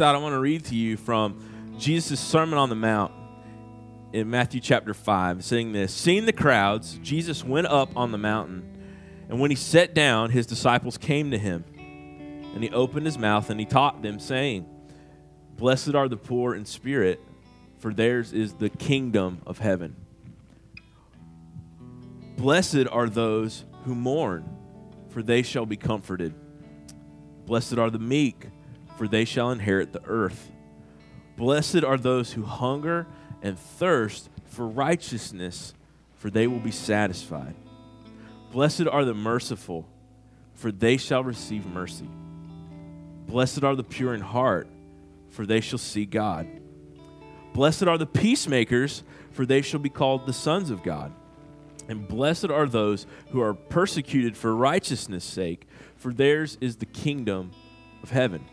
I want to read to you from Jesus' Sermon on the Mount in Matthew chapter 5, saying this Seeing the crowds, Jesus went up on the mountain, and when he sat down, his disciples came to him. And he opened his mouth and he taught them, saying, Blessed are the poor in spirit, for theirs is the kingdom of heaven. Blessed are those who mourn, for they shall be comforted. Blessed are the meek for they shall inherit the earth. Blessed are those who hunger and thirst for righteousness, for they will be satisfied. Blessed are the merciful, for they shall receive mercy. Blessed are the pure in heart, for they shall see God. Blessed are the peacemakers, for they shall be called the sons of God. And blessed are those who are persecuted for righteousness' sake, for theirs is the kingdom of heaven.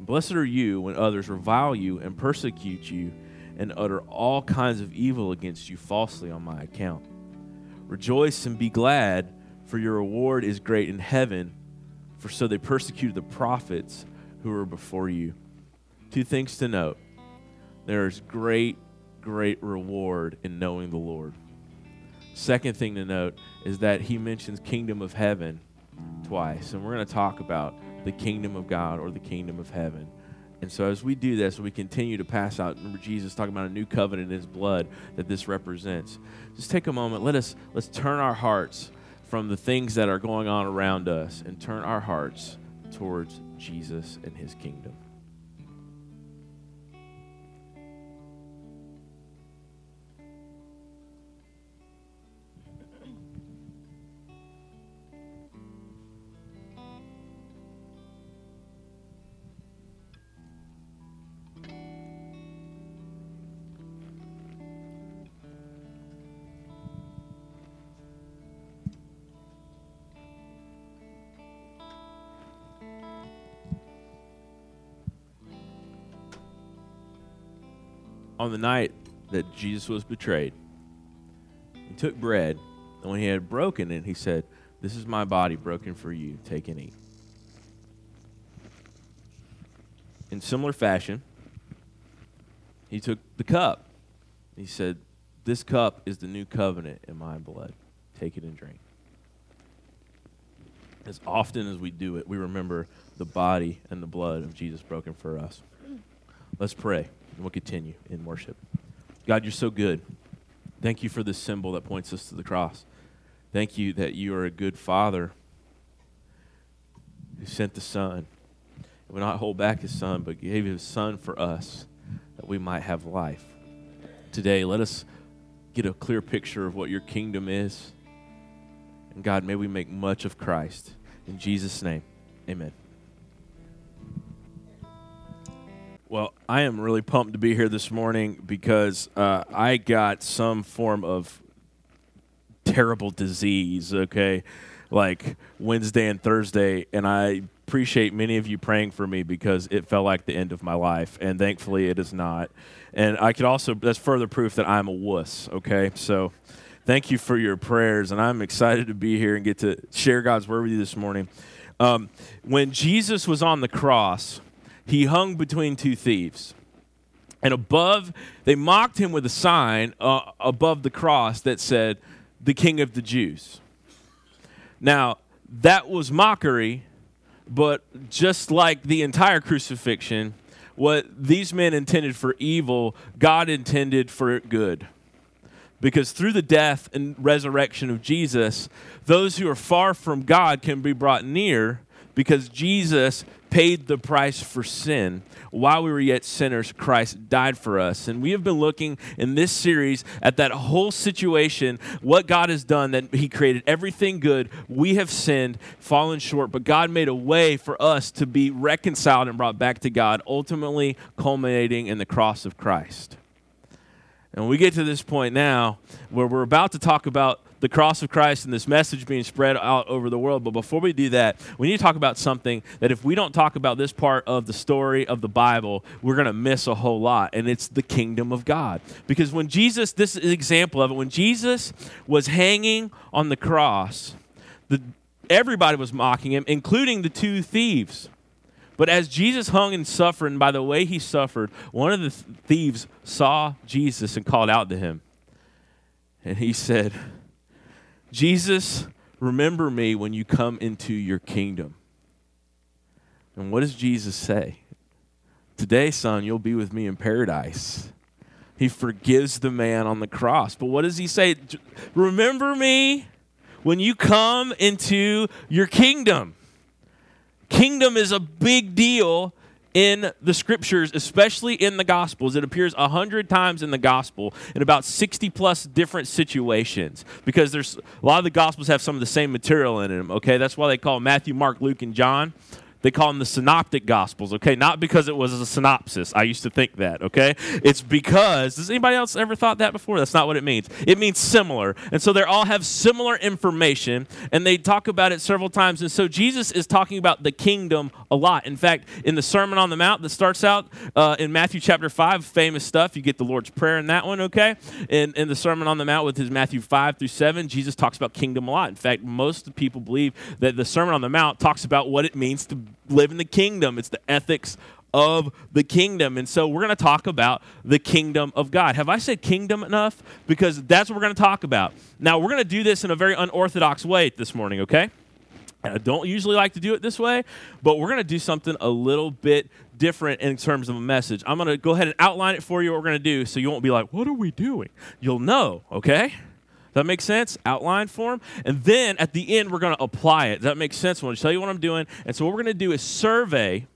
Blessed are you when others revile you and persecute you and utter all kinds of evil against you falsely on my account. Rejoice and be glad, for your reward is great in heaven, for so they persecuted the prophets who were before you. Two things to note there is great, great reward in knowing the Lord. Second thing to note is that he mentions kingdom of heaven twice, and we're going to talk about the kingdom of God or the kingdom of heaven. And so as we do this, we continue to pass out. Remember Jesus talking about a new covenant in his blood that this represents. Just take a moment. Let us let's turn our hearts from the things that are going on around us and turn our hearts towards Jesus and his kingdom. On the night that Jesus was betrayed, he took bread, and when he had broken it, he said, This is my body broken for you. Take and eat. In similar fashion, he took the cup. He said, This cup is the new covenant in my blood. Take it and drink. As often as we do it, we remember the body and the blood of Jesus broken for us. Let's pray and we'll continue in worship. God, you're so good. Thank you for this symbol that points us to the cross. Thank you that you are a good father who sent the Son. He would not hold back his Son, but gave his Son for us that we might have life. Today, let us get a clear picture of what your kingdom is. And God, may we make much of Christ. In Jesus' name, amen. Well, I am really pumped to be here this morning because uh, I got some form of terrible disease, okay, like Wednesday and Thursday, and I appreciate many of you praying for me because it felt like the end of my life, and thankfully it is not. And I could also, that's further proof that I'm a wuss, okay? So thank you for your prayers, and I'm excited to be here and get to share God's word with you this morning. Um, when Jesus was on the cross, he hung between two thieves. And above, they mocked him with a sign uh, above the cross that said, The King of the Jews. Now, that was mockery, but just like the entire crucifixion, what these men intended for evil, God intended for good. Because through the death and resurrection of Jesus, those who are far from God can be brought near because Jesus paid the price for sin. While we were yet sinners, Christ died for us. And we have been looking in this series at that whole situation, what God has done, that He created everything good. We have sinned, fallen short, but God made a way for us to be reconciled and brought back to God, ultimately culminating in the cross of Christ. And we get to this point now where we're about to talk about the cross of Christ and this message being spread out over the world. But before we do that, we need to talk about something that if we don't talk about this part of the story of the Bible, we're going to miss a whole lot. And it's the kingdom of God. Because when Jesus, this is an example of it, when Jesus was hanging on the cross, the, everybody was mocking him, including the two thieves. But as Jesus hung and suffered, and by the way he suffered, one of the th- thieves saw Jesus and called out to him. And he said, Jesus, remember me when you come into your kingdom. And what does Jesus say? Today, son, you'll be with me in paradise. He forgives the man on the cross. But what does he say? Remember me when you come into your kingdom. Kingdom is a big deal in the scriptures, especially in the Gospels. It appears a hundred times in the Gospel in about 60 plus different situations because there's a lot of the Gospels have some of the same material in them. Okay, that's why they call Matthew, Mark, Luke, and John. They call them the synoptic gospels, okay? Not because it was a synopsis. I used to think that, okay? It's because, does anybody else ever thought that before? That's not what it means. It means similar. And so they all have similar information, and they talk about it several times. And so Jesus is talking about the kingdom a lot. In fact, in the Sermon on the Mount that starts out uh, in Matthew chapter 5, famous stuff, you get the Lord's Prayer in that one, okay? In, in the Sermon on the Mount with his Matthew 5 through 7, Jesus talks about kingdom a lot. In fact, most people believe that the Sermon on the Mount talks about what it means to live in the kingdom. It's the ethics of the kingdom. And so we're going to talk about the kingdom of God. Have I said kingdom enough? Because that's what we're going to talk about. Now, we're going to do this in a very unorthodox way this morning, okay? I don't usually like to do it this way, but we're going to do something a little bit different in terms of a message. I'm going to go ahead and outline it for you what we're going to do so you won't be like, what are we doing? You'll know, okay? That make sense? Outline form. And then at the end, we're going to apply it. Does that make sense? I'm going to tell you what I'm doing. And so what we're going to do is survey.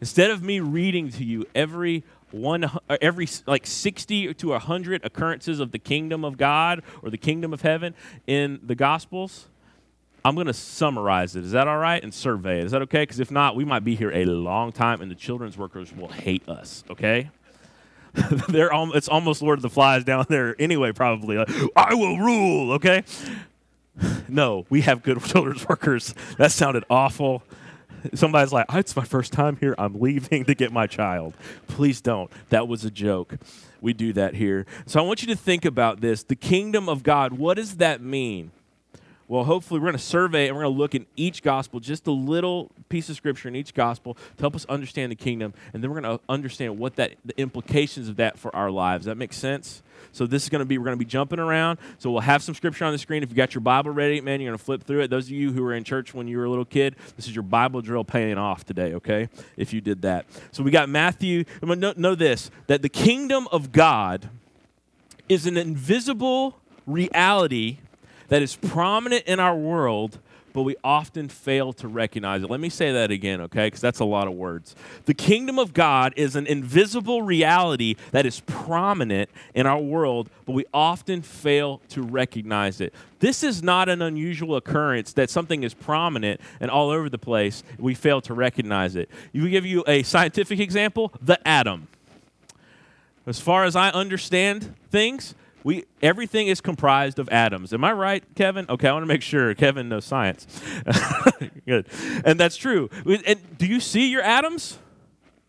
Instead of me reading to you every one uh, every like 60 to 100 occurrences of the kingdom of God or the kingdom of heaven in the gospels, I'm going to summarize it. Is that all right? And survey it. Is that okay? Because if not, we might be here a long time and the children's workers will hate us, okay? they're al- it's almost Lord of the Flies down there anyway, probably. Like, I will rule, okay? no, we have good children's workers. That sounded awful. Somebody's like, it's my first time here. I'm leaving to get my child. Please don't. That was a joke. We do that here. So I want you to think about this. The kingdom of God, what does that mean? Well, hopefully, we're going to survey and we're going to look in each gospel, just a little piece of scripture in each gospel to help us understand the kingdom, and then we're going to understand what that the implications of that for our lives. That makes sense. So this is going to be we're going to be jumping around. So we'll have some scripture on the screen. If you got your Bible ready, man, you're going to flip through it. Those of you who were in church when you were a little kid, this is your Bible drill paying off today. Okay, if you did that. So we got Matthew. Know, know this: that the kingdom of God is an invisible reality that is prominent in our world, but we often fail to recognize it. Let me say that again, okay? Because that's a lot of words. The kingdom of God is an invisible reality that is prominent in our world, but we often fail to recognize it. This is not an unusual occurrence that something is prominent and all over the place. We fail to recognize it. We give you a scientific example the atom. As far as I understand things, we everything is comprised of atoms. Am I right, Kevin? Okay, I want to make sure Kevin knows science. Good, and that's true. And do you see your atoms?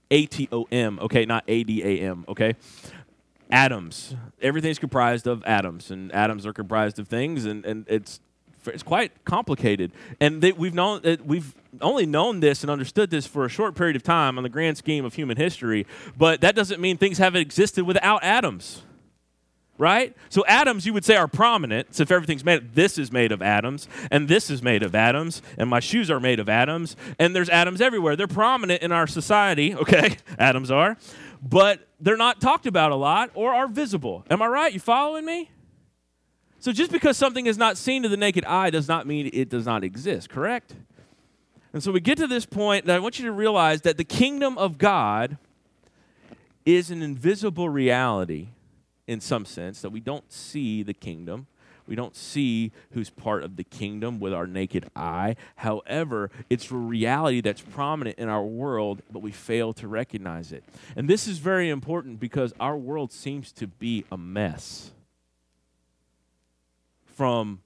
A T O M. Okay, not A D A M. Okay, atoms. Everything's comprised of atoms, and atoms are comprised of things, and, and it's it's quite complicated. And they, we've known uh, we've only known this and understood this for a short period of time on the grand scheme of human history. But that doesn't mean things haven't existed without atoms right? So atoms, you would say, are prominent. So if everything's made, this is made of atoms, and this is made of atoms, and my shoes are made of atoms, and there's atoms everywhere. They're prominent in our society, okay? atoms are, but they're not talked about a lot or are visible. Am I right? You following me? So just because something is not seen to the naked eye does not mean it does not exist, correct? And so we get to this point that I want you to realize that the kingdom of God is an invisible reality in some sense, that we don't see the kingdom. We don't see who's part of the kingdom with our naked eye. However, it's a reality that's prominent in our world, but we fail to recognize it. And this is very important because our world seems to be a mess. From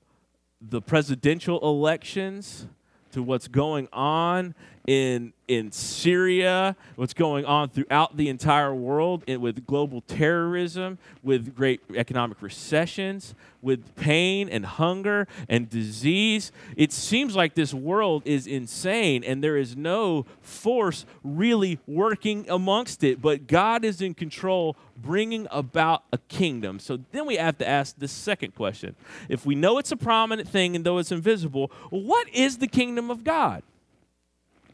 the presidential elections to what's going on in in Syria, what's going on throughout the entire world with global terrorism, with great economic recessions, with pain and hunger and disease. It seems like this world is insane and there is no force really working amongst it, but God is in control, bringing about a kingdom. So then we have to ask the second question. If we know it's a prominent thing and though it's invisible, what is the kingdom of God?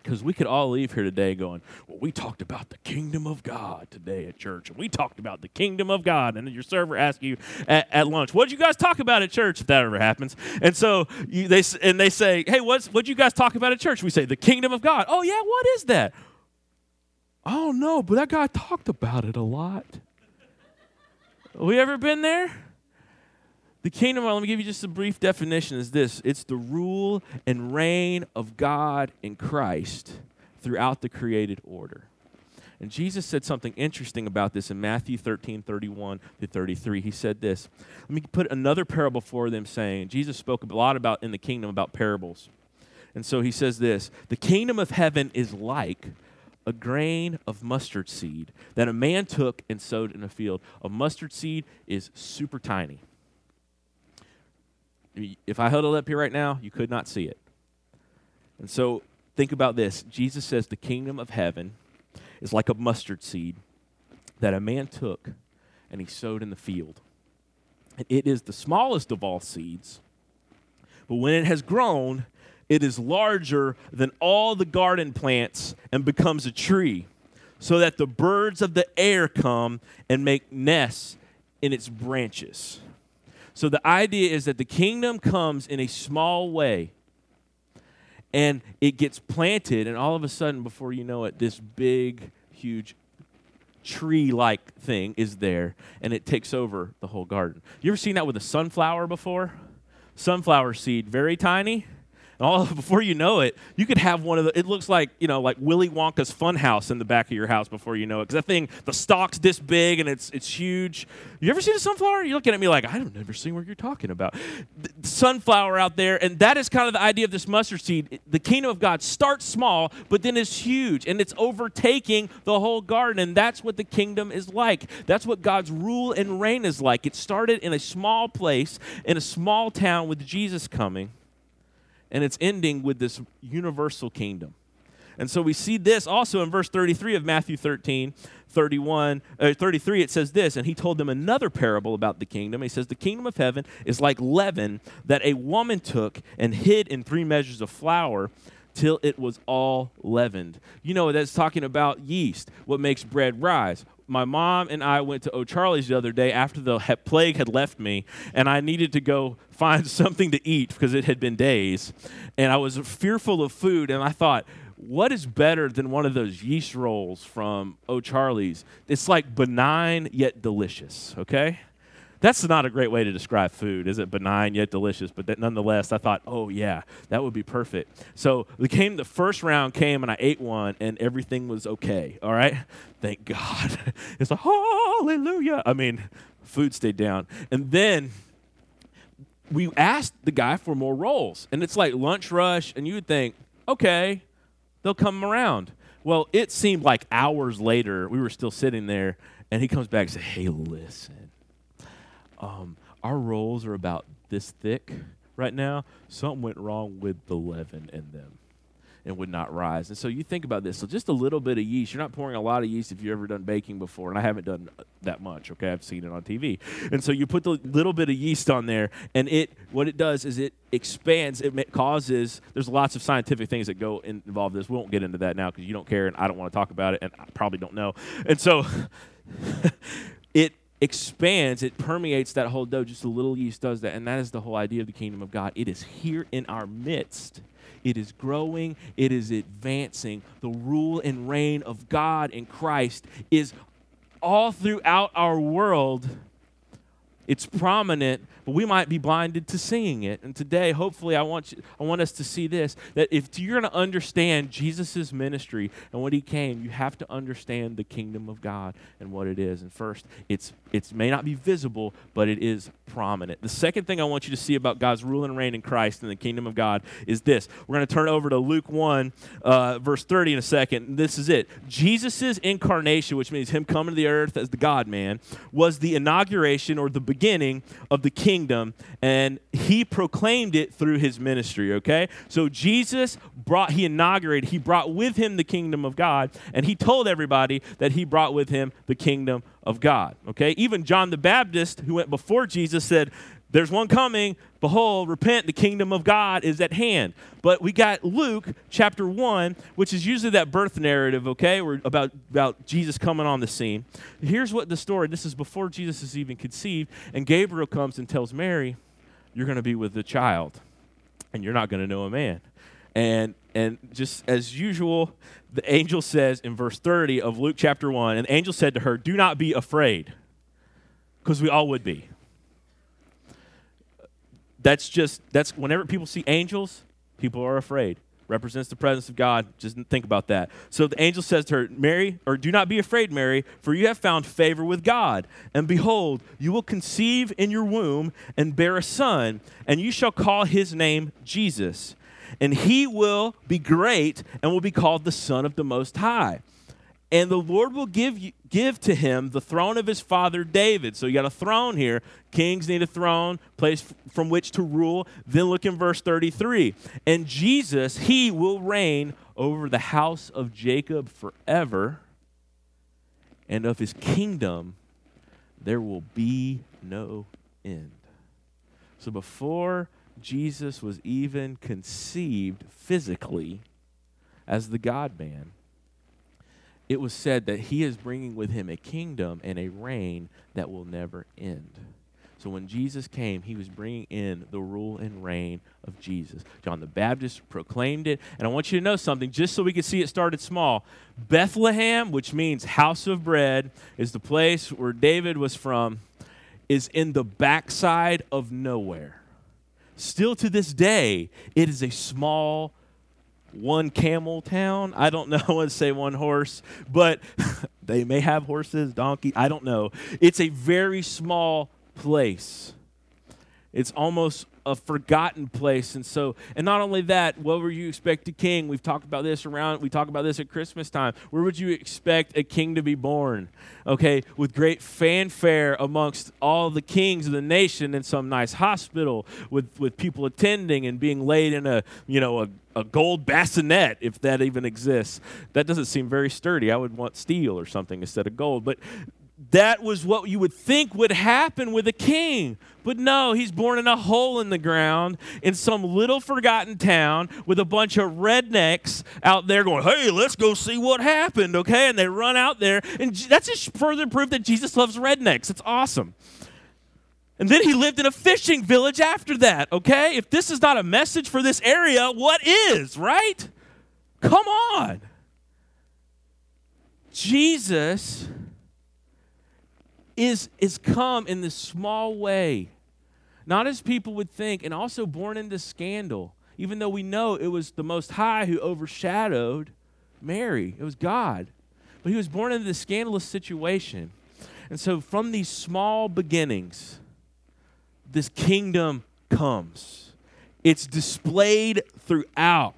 Because we could all leave here today going, Well, we talked about the kingdom of God today at church, and we talked about the kingdom of God. And your server asks you at, at lunch, What did you guys talk about at church? If that ever happens. And so you, they, and they say, Hey, what's, what you guys talk about at church? We say, The kingdom of God. Oh, yeah, what is that? I don't know, but that guy talked about it a lot. We ever been there? The kingdom, let me give you just a brief definition, is this it's the rule and reign of God in Christ throughout the created order. And Jesus said something interesting about this in Matthew 13, 31 to 33. He said this. Let me put another parable for them, saying, Jesus spoke a lot about in the kingdom about parables. And so he says this The kingdom of heaven is like a grain of mustard seed that a man took and sowed in a field. A mustard seed is super tiny. If I held it up here right now, you could not see it. And so think about this Jesus says the kingdom of heaven is like a mustard seed that a man took and he sowed in the field. And it is the smallest of all seeds, but when it has grown, it is larger than all the garden plants and becomes a tree, so that the birds of the air come and make nests in its branches. So the idea is that the kingdom comes in a small way and it gets planted, and all of a sudden, before you know it, this big, huge tree like thing is there and it takes over the whole garden. You ever seen that with a sunflower before? Sunflower seed, very tiny all before you know it, you could have one of the. It looks like you know, like Willy Wonka's Funhouse in the back of your house before you know it. Because that thing, the stalk's this big and it's it's huge. You ever seen a sunflower? You're looking at me like I've never seen what you're talking about. The sunflower out there, and that is kind of the idea of this mustard seed. The kingdom of God starts small, but then is huge, and it's overtaking the whole garden. And that's what the kingdom is like. That's what God's rule and reign is like. It started in a small place, in a small town, with Jesus coming and it's ending with this universal kingdom. And so we see this also in verse 33 of Matthew 13, 31, uh, 33. It says this, and he told them another parable about the kingdom. He says, The kingdom of heaven is like leaven that a woman took and hid in three measures of flour till it was all leavened. You know, that's talking about yeast, what makes bread rise my mom and I went to O'Charlie's the other day after the plague had left me, and I needed to go find something to eat because it had been days. And I was fearful of food, and I thought, what is better than one of those yeast rolls from O'Charlie's? It's like benign yet delicious, okay? That's not a great way to describe food, is it? Benign yet delicious. But that, nonetheless, I thought, oh yeah, that would be perfect. So the came the first round came and I ate one and everything was okay. All right, thank God. It's like hallelujah. I mean, food stayed down, and then we asked the guy for more rolls, and it's like lunch rush, and you would think, okay, they'll come around. Well, it seemed like hours later, we were still sitting there, and he comes back and says, hey, listen um, our rolls are about this thick right now. Something went wrong with the leaven in them and would not rise. And so you think about this. So just a little bit of yeast. You're not pouring a lot of yeast if you've ever done baking before, and I haven't done that much. Okay, I've seen it on TV. And so you put the little bit of yeast on there, and it what it does is it expands. It causes. There's lots of scientific things that go in, involve this. We won't get into that now because you don't care, and I don't want to talk about it, and I probably don't know. And so it expands, it permeates that whole dough. Just a little yeast does that. And that is the whole idea of the kingdom of God. It is here in our midst. It is growing, it is advancing. The rule and reign of God in Christ is all throughout our world. It's prominent, but we might be blinded to seeing it. And today, hopefully, I want you, I want us to see this that if you're going to understand Jesus' ministry and when he came, you have to understand the kingdom of God and what it is. And first, it's it may not be visible, but it is prominent. The second thing I want you to see about God's rule and reign in Christ and the kingdom of God is this. We're going to turn over to Luke 1, uh, verse 30 in a second. This is it. Jesus' incarnation, which means him coming to the earth as the God man, was the inauguration or the beginning of the kingdom, and he proclaimed it through his ministry, okay? So Jesus brought, he inaugurated, he brought with him the kingdom of God, and he told everybody that he brought with him the kingdom of God, okay? Even John the Baptist, who went before Jesus, said, there's one coming. Behold, repent, the kingdom of God is at hand. But we got Luke chapter 1, which is usually that birth narrative, okay, We're about, about Jesus coming on the scene. Here's what the story this is before Jesus is even conceived. And Gabriel comes and tells Mary, You're going to be with the child, and you're not going to know a man. And, and just as usual, the angel says in verse 30 of Luke chapter 1, and the angel said to her, Do not be afraid, because we all would be that's just that's whenever people see angels, people are afraid. Represents the presence of God. Just think about that. So the angel says to her, Mary, or do not be afraid, Mary, for you have found favor with God. And behold, you will conceive in your womb and bear a son, and you shall call his name Jesus. And he will be great and will be called the Son of the Most High and the Lord will give you, give to him the throne of his father David. So you got a throne here. Kings need a throne, place from which to rule. Then look in verse 33. And Jesus, he will reign over the house of Jacob forever, and of his kingdom there will be no end. So before Jesus was even conceived physically as the God man, it was said that he is bringing with him a kingdom and a reign that will never end. So when Jesus came, he was bringing in the rule and reign of Jesus. John the Baptist proclaimed it. And I want you to know something, just so we can see it started small. Bethlehem, which means house of bread, is the place where David was from, is in the backside of nowhere. Still to this day, it is a small one camel town. I don't know. I to say one horse, but they may have horses, donkey. I don't know. It's a very small place. It's almost a forgotten place. And so, and not only that, what would you expect a king? We've talked about this around, we talk about this at Christmas time. Where would you expect a king to be born? Okay, with great fanfare amongst all the kings of the nation in some nice hospital with, with people attending and being laid in a, you know, a, a gold bassinet, if that even exists. That doesn't seem very sturdy. I would want steel or something instead of gold. But that was what you would think would happen with a king. But no, he's born in a hole in the ground in some little forgotten town with a bunch of rednecks out there going, hey, let's go see what happened, okay? And they run out there. And that's just further proof that Jesus loves rednecks. It's awesome. And then he lived in a fishing village after that, okay? If this is not a message for this area, what is, right? Come on. Jesus is, is come in this small way, not as people would think, and also born into scandal, even though we know it was the Most High who overshadowed Mary. It was God. But he was born into this scandalous situation. And so, from these small beginnings, this kingdom comes. It's displayed throughout.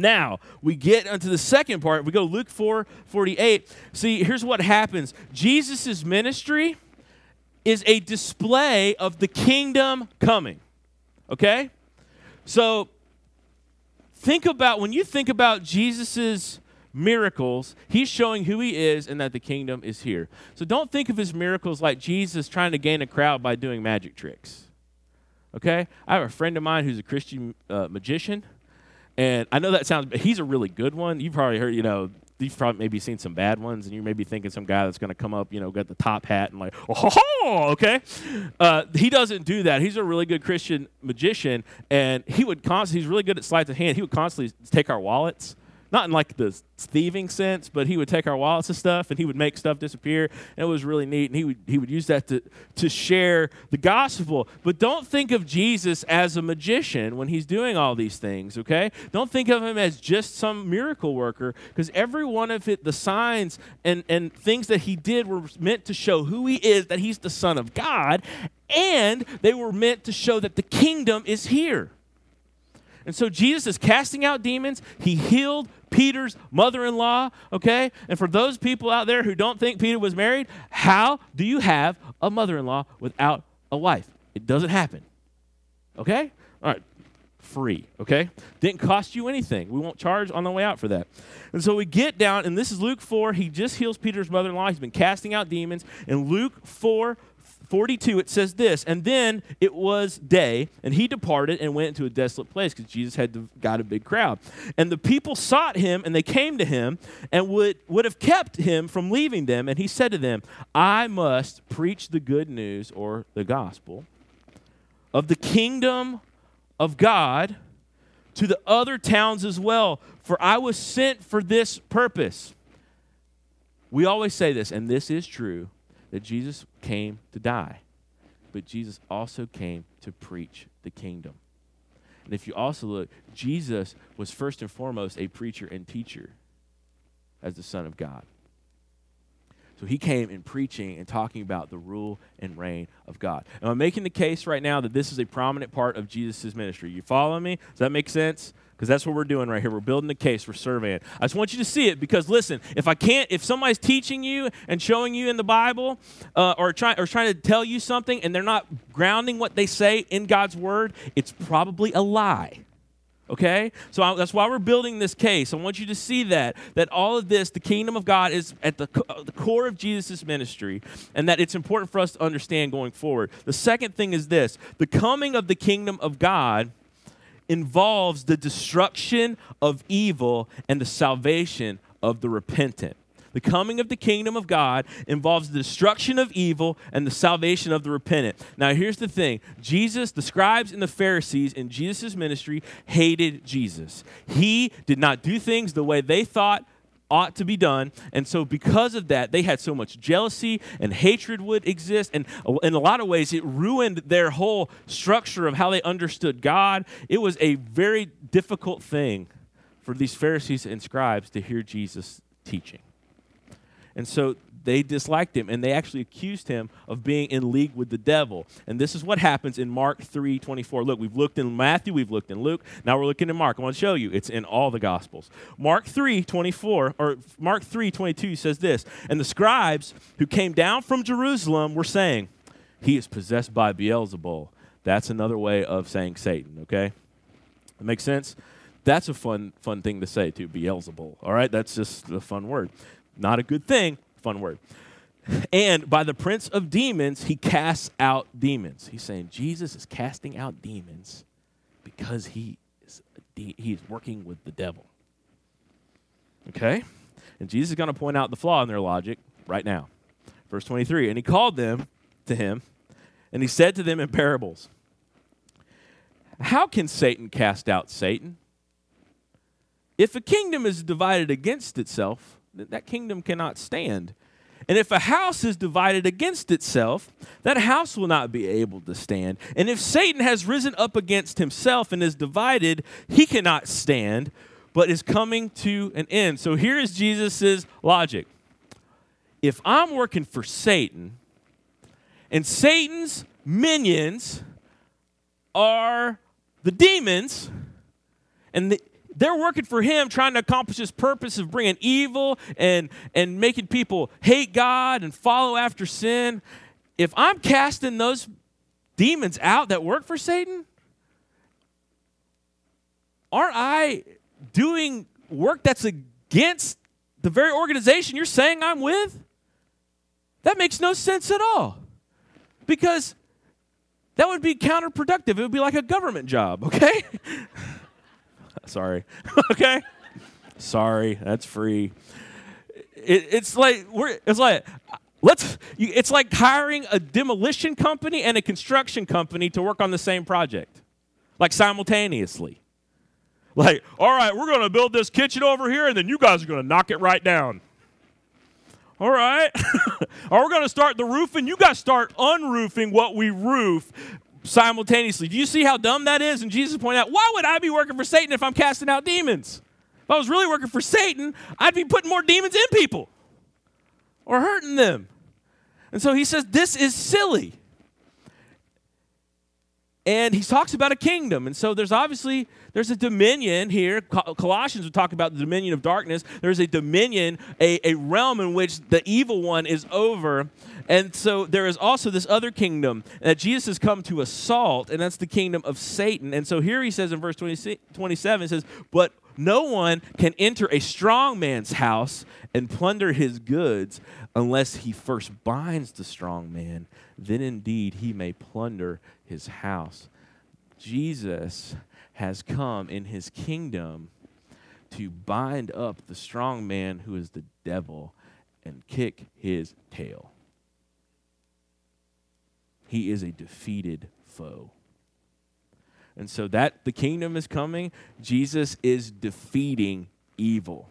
Now, we get into the second part. We go Luke 4 48. See, here's what happens Jesus' ministry is a display of the kingdom coming. Okay? So, think about when you think about Jesus' miracles, he's showing who he is and that the kingdom is here. So, don't think of his miracles like Jesus trying to gain a crowd by doing magic tricks. Okay? I have a friend of mine who's a Christian uh, magician and I know that sounds, he's a really good one. You've probably heard, you know, you've probably maybe seen some bad ones, and you may be thinking some guy that's going to come up, you know, get the top hat and like, oh, okay. Uh, he doesn't do that. He's a really good Christian magician, and he would constantly, he's really good at sleight of hand. He would constantly take our wallets not in like the thieving sense, but he would take our wallets and stuff and he would make stuff disappear. And it was really neat. And he would, he would use that to, to share the gospel. But don't think of Jesus as a magician when he's doing all these things, okay? Don't think of him as just some miracle worker because every one of it, the signs and, and things that he did were meant to show who he is, that he's the Son of God, and they were meant to show that the kingdom is here. And so Jesus is casting out demons. He healed Peter's mother in law, okay? And for those people out there who don't think Peter was married, how do you have a mother in law without a wife? It doesn't happen, okay? All right, free, okay? Didn't cost you anything. We won't charge on the way out for that. And so we get down, and this is Luke 4. He just heals Peter's mother in law. He's been casting out demons. In Luke 4, 42, it says this, and then it was day, and he departed and went into a desolate place because Jesus had got a big crowd. And the people sought him, and they came to him, and would, would have kept him from leaving them. And he said to them, I must preach the good news or the gospel of the kingdom of God to the other towns as well, for I was sent for this purpose. We always say this, and this is true that Jesus came to die, but Jesus also came to preach the kingdom. And if you also look, Jesus was first and foremost a preacher and teacher as the Son of God. So he came in preaching and talking about the rule and reign of God. Am I making the case right now that this is a prominent part of Jesus' ministry? You follow me? Does that make sense? Because that's what we're doing right here. We're building a case We're surveying. I just want you to see it because listen, if I can't, if somebody's teaching you and showing you in the Bible, uh, or trying or trying to tell you something, and they're not grounding what they say in God's word, it's probably a lie. Okay? So I, that's why we're building this case. I want you to see that, that all of this, the kingdom of God, is at the, uh, the core of Jesus' ministry, and that it's important for us to understand going forward. The second thing is this the coming of the kingdom of God involves the destruction of evil and the salvation of the repentant. The coming of the kingdom of God involves the destruction of evil and the salvation of the repentant. Now, here's the thing Jesus, the scribes and the Pharisees in Jesus' ministry hated Jesus. He did not do things the way they thought ought to be done. And so, because of that, they had so much jealousy and hatred would exist. And uh, in a lot of ways, it ruined their whole structure of how they understood God. It was a very difficult thing for these Pharisees and scribes to hear Jesus teaching. And so they disliked him and they actually accused him of being in league with the devil. And this is what happens in Mark 3 24. Look, we've looked in Matthew, we've looked in Luke, now we're looking in Mark. I want to show you it's in all the Gospels. Mark 3 24, or Mark 3 22 says this And the scribes who came down from Jerusalem were saying, He is possessed by Beelzebul. That's another way of saying Satan, okay? That makes sense? That's a fun, fun thing to say too, Beelzebul. All right, that's just a fun word. Not a good thing, fun word. And by the prince of demons, he casts out demons. He's saying Jesus is casting out demons because he is de- he is working with the devil. Okay? And Jesus is going to point out the flaw in their logic right now. Verse 23 And he called them to him, and he said to them in parables, How can Satan cast out Satan? If a kingdom is divided against itself, that kingdom cannot stand. And if a house is divided against itself, that house will not be able to stand. And if Satan has risen up against himself and is divided, he cannot stand, but is coming to an end. So here is Jesus' logic. If I'm working for Satan, and Satan's minions are the demons, and the, they're working for him trying to accomplish his purpose of bringing evil and and making people hate god and follow after sin. If i'm casting those demons out that work for satan aren't i doing work that's against the very organization you're saying i'm with? That makes no sense at all. Because that would be counterproductive. It would be like a government job okay Sorry. okay? Sorry, that's free. It, it's like we're it's like let's it's like hiring a demolition company and a construction company to work on the same project like simultaneously Like, all right, we're going to build this kitchen over here, and then you guys are going to knock it right down. All right. or we're going to start the roofing. You guys start unroofing what we roof simultaneously. Do you see how dumb that is? And Jesus pointed out, why would I be working for Satan if I'm casting out demons? If I was really working for Satan, I'd be putting more demons in people or hurting them. And so he says, this is silly. And he talks about a kingdom. And so there's obviously there's a dominion here. Colossians would talk about the dominion of darkness. There's a dominion, a, a realm in which the evil one is over. And so there is also this other kingdom that Jesus has come to assault, and that's the kingdom of Satan. And so here he says in verse 20, 27, it says, But no one can enter a strong man's house and plunder his goods unless he first binds the strong man. Then indeed he may plunder his house. Jesus has come in his kingdom to bind up the strong man who is the devil and kick his tail. He is a defeated foe. And so that the kingdom is coming, Jesus is defeating evil.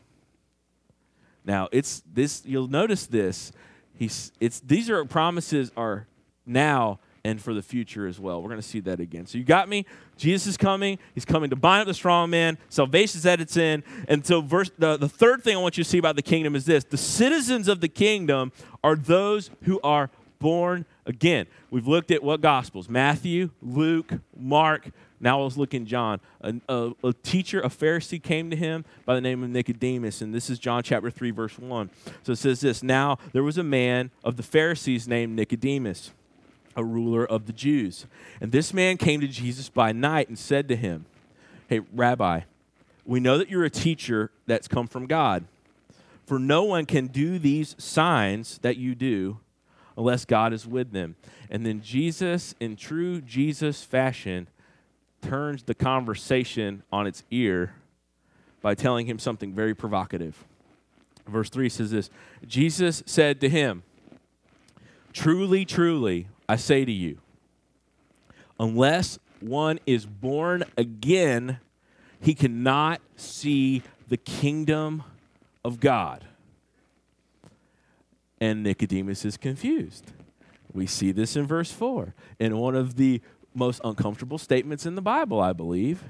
Now, it's this you'll notice this. He's it's these are promises are now and for the future as well. We're going to see that again. So you got me? Jesus is coming. He's coming to bind up the strong man. Salvation's at its end. And so verse the, the third thing I want you to see about the kingdom is this. The citizens of the kingdom are those who are born again. We've looked at what gospels? Matthew, Luke, Mark, now let's look in John. A, a, a, teacher, a Pharisee, came to him by the name of Nicodemus, and this is John chapter 3, verse 1. So it says this Now there was a man of the Pharisees named Nicodemus, a ruler of the Jews. And this man came to Jesus by night and said to him, Hey, Rabbi, we know that you're a teacher that's come from God. For no one can do these signs that you do unless God is with them. And then Jesus, in true Jesus fashion, turns the conversation on its ear by telling him something very provocative. Verse 3 says this Jesus said to him, Truly, truly, I say to you, unless one is born again, he cannot see the kingdom of God. And Nicodemus is confused. We see this in verse 4. In one of the most uncomfortable statements in the Bible, I believe.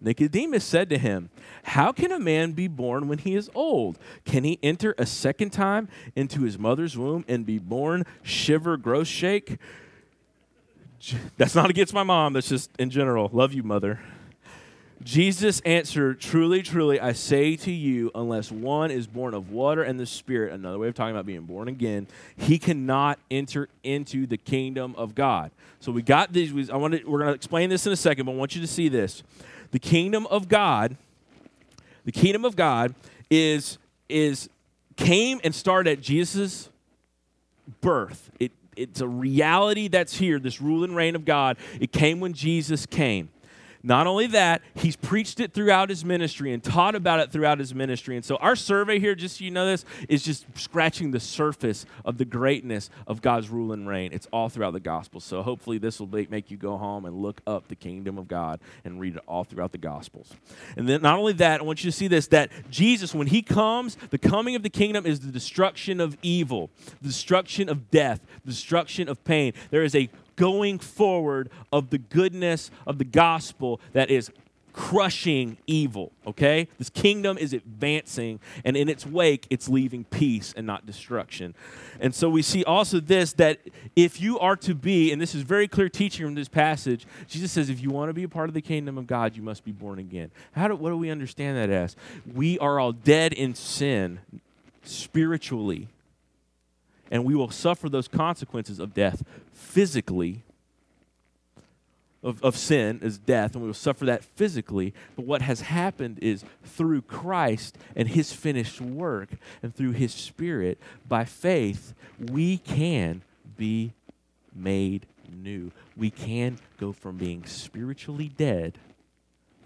Nicodemus said to him, How can a man be born when he is old? Can he enter a second time into his mother's womb and be born, shiver, gross shake? That's not against my mom, that's just in general. Love you, mother. Jesus answered, Truly, truly, I say to you, unless one is born of water and the Spirit, another way of talking about being born again, he cannot enter into the kingdom of God. So we got these. I want to, we're going to explain this in a second, but I want you to see this. The kingdom of God, the kingdom of God is, is came and started at Jesus' birth. It, it's a reality that's here, this rule and reign of God. It came when Jesus came. Not only that, he's preached it throughout his ministry and taught about it throughout his ministry. And so our survey here, just so you know this, is just scratching the surface of the greatness of God's rule and reign. It's all throughout the gospel. So hopefully this will make you go home and look up the kingdom of God and read it all throughout the gospels. And then not only that, I want you to see this that Jesus, when he comes, the coming of the kingdom is the destruction of evil, the destruction of death, the destruction of pain. There is a going forward of the goodness of the gospel that is crushing evil, okay? This kingdom is advancing, and in its wake, it's leaving peace and not destruction. And so we see also this that if you are to be, and this is very clear teaching from this passage, Jesus says, if you want to be a part of the kingdom of God, you must be born again. How do, what do we understand that as? We are all dead in sin spiritually and we will suffer those consequences of death physically. Of, of sin is death, and we will suffer that physically. But what has happened is through Christ and his finished work, and through his Spirit, by faith, we can be made new. We can go from being spiritually dead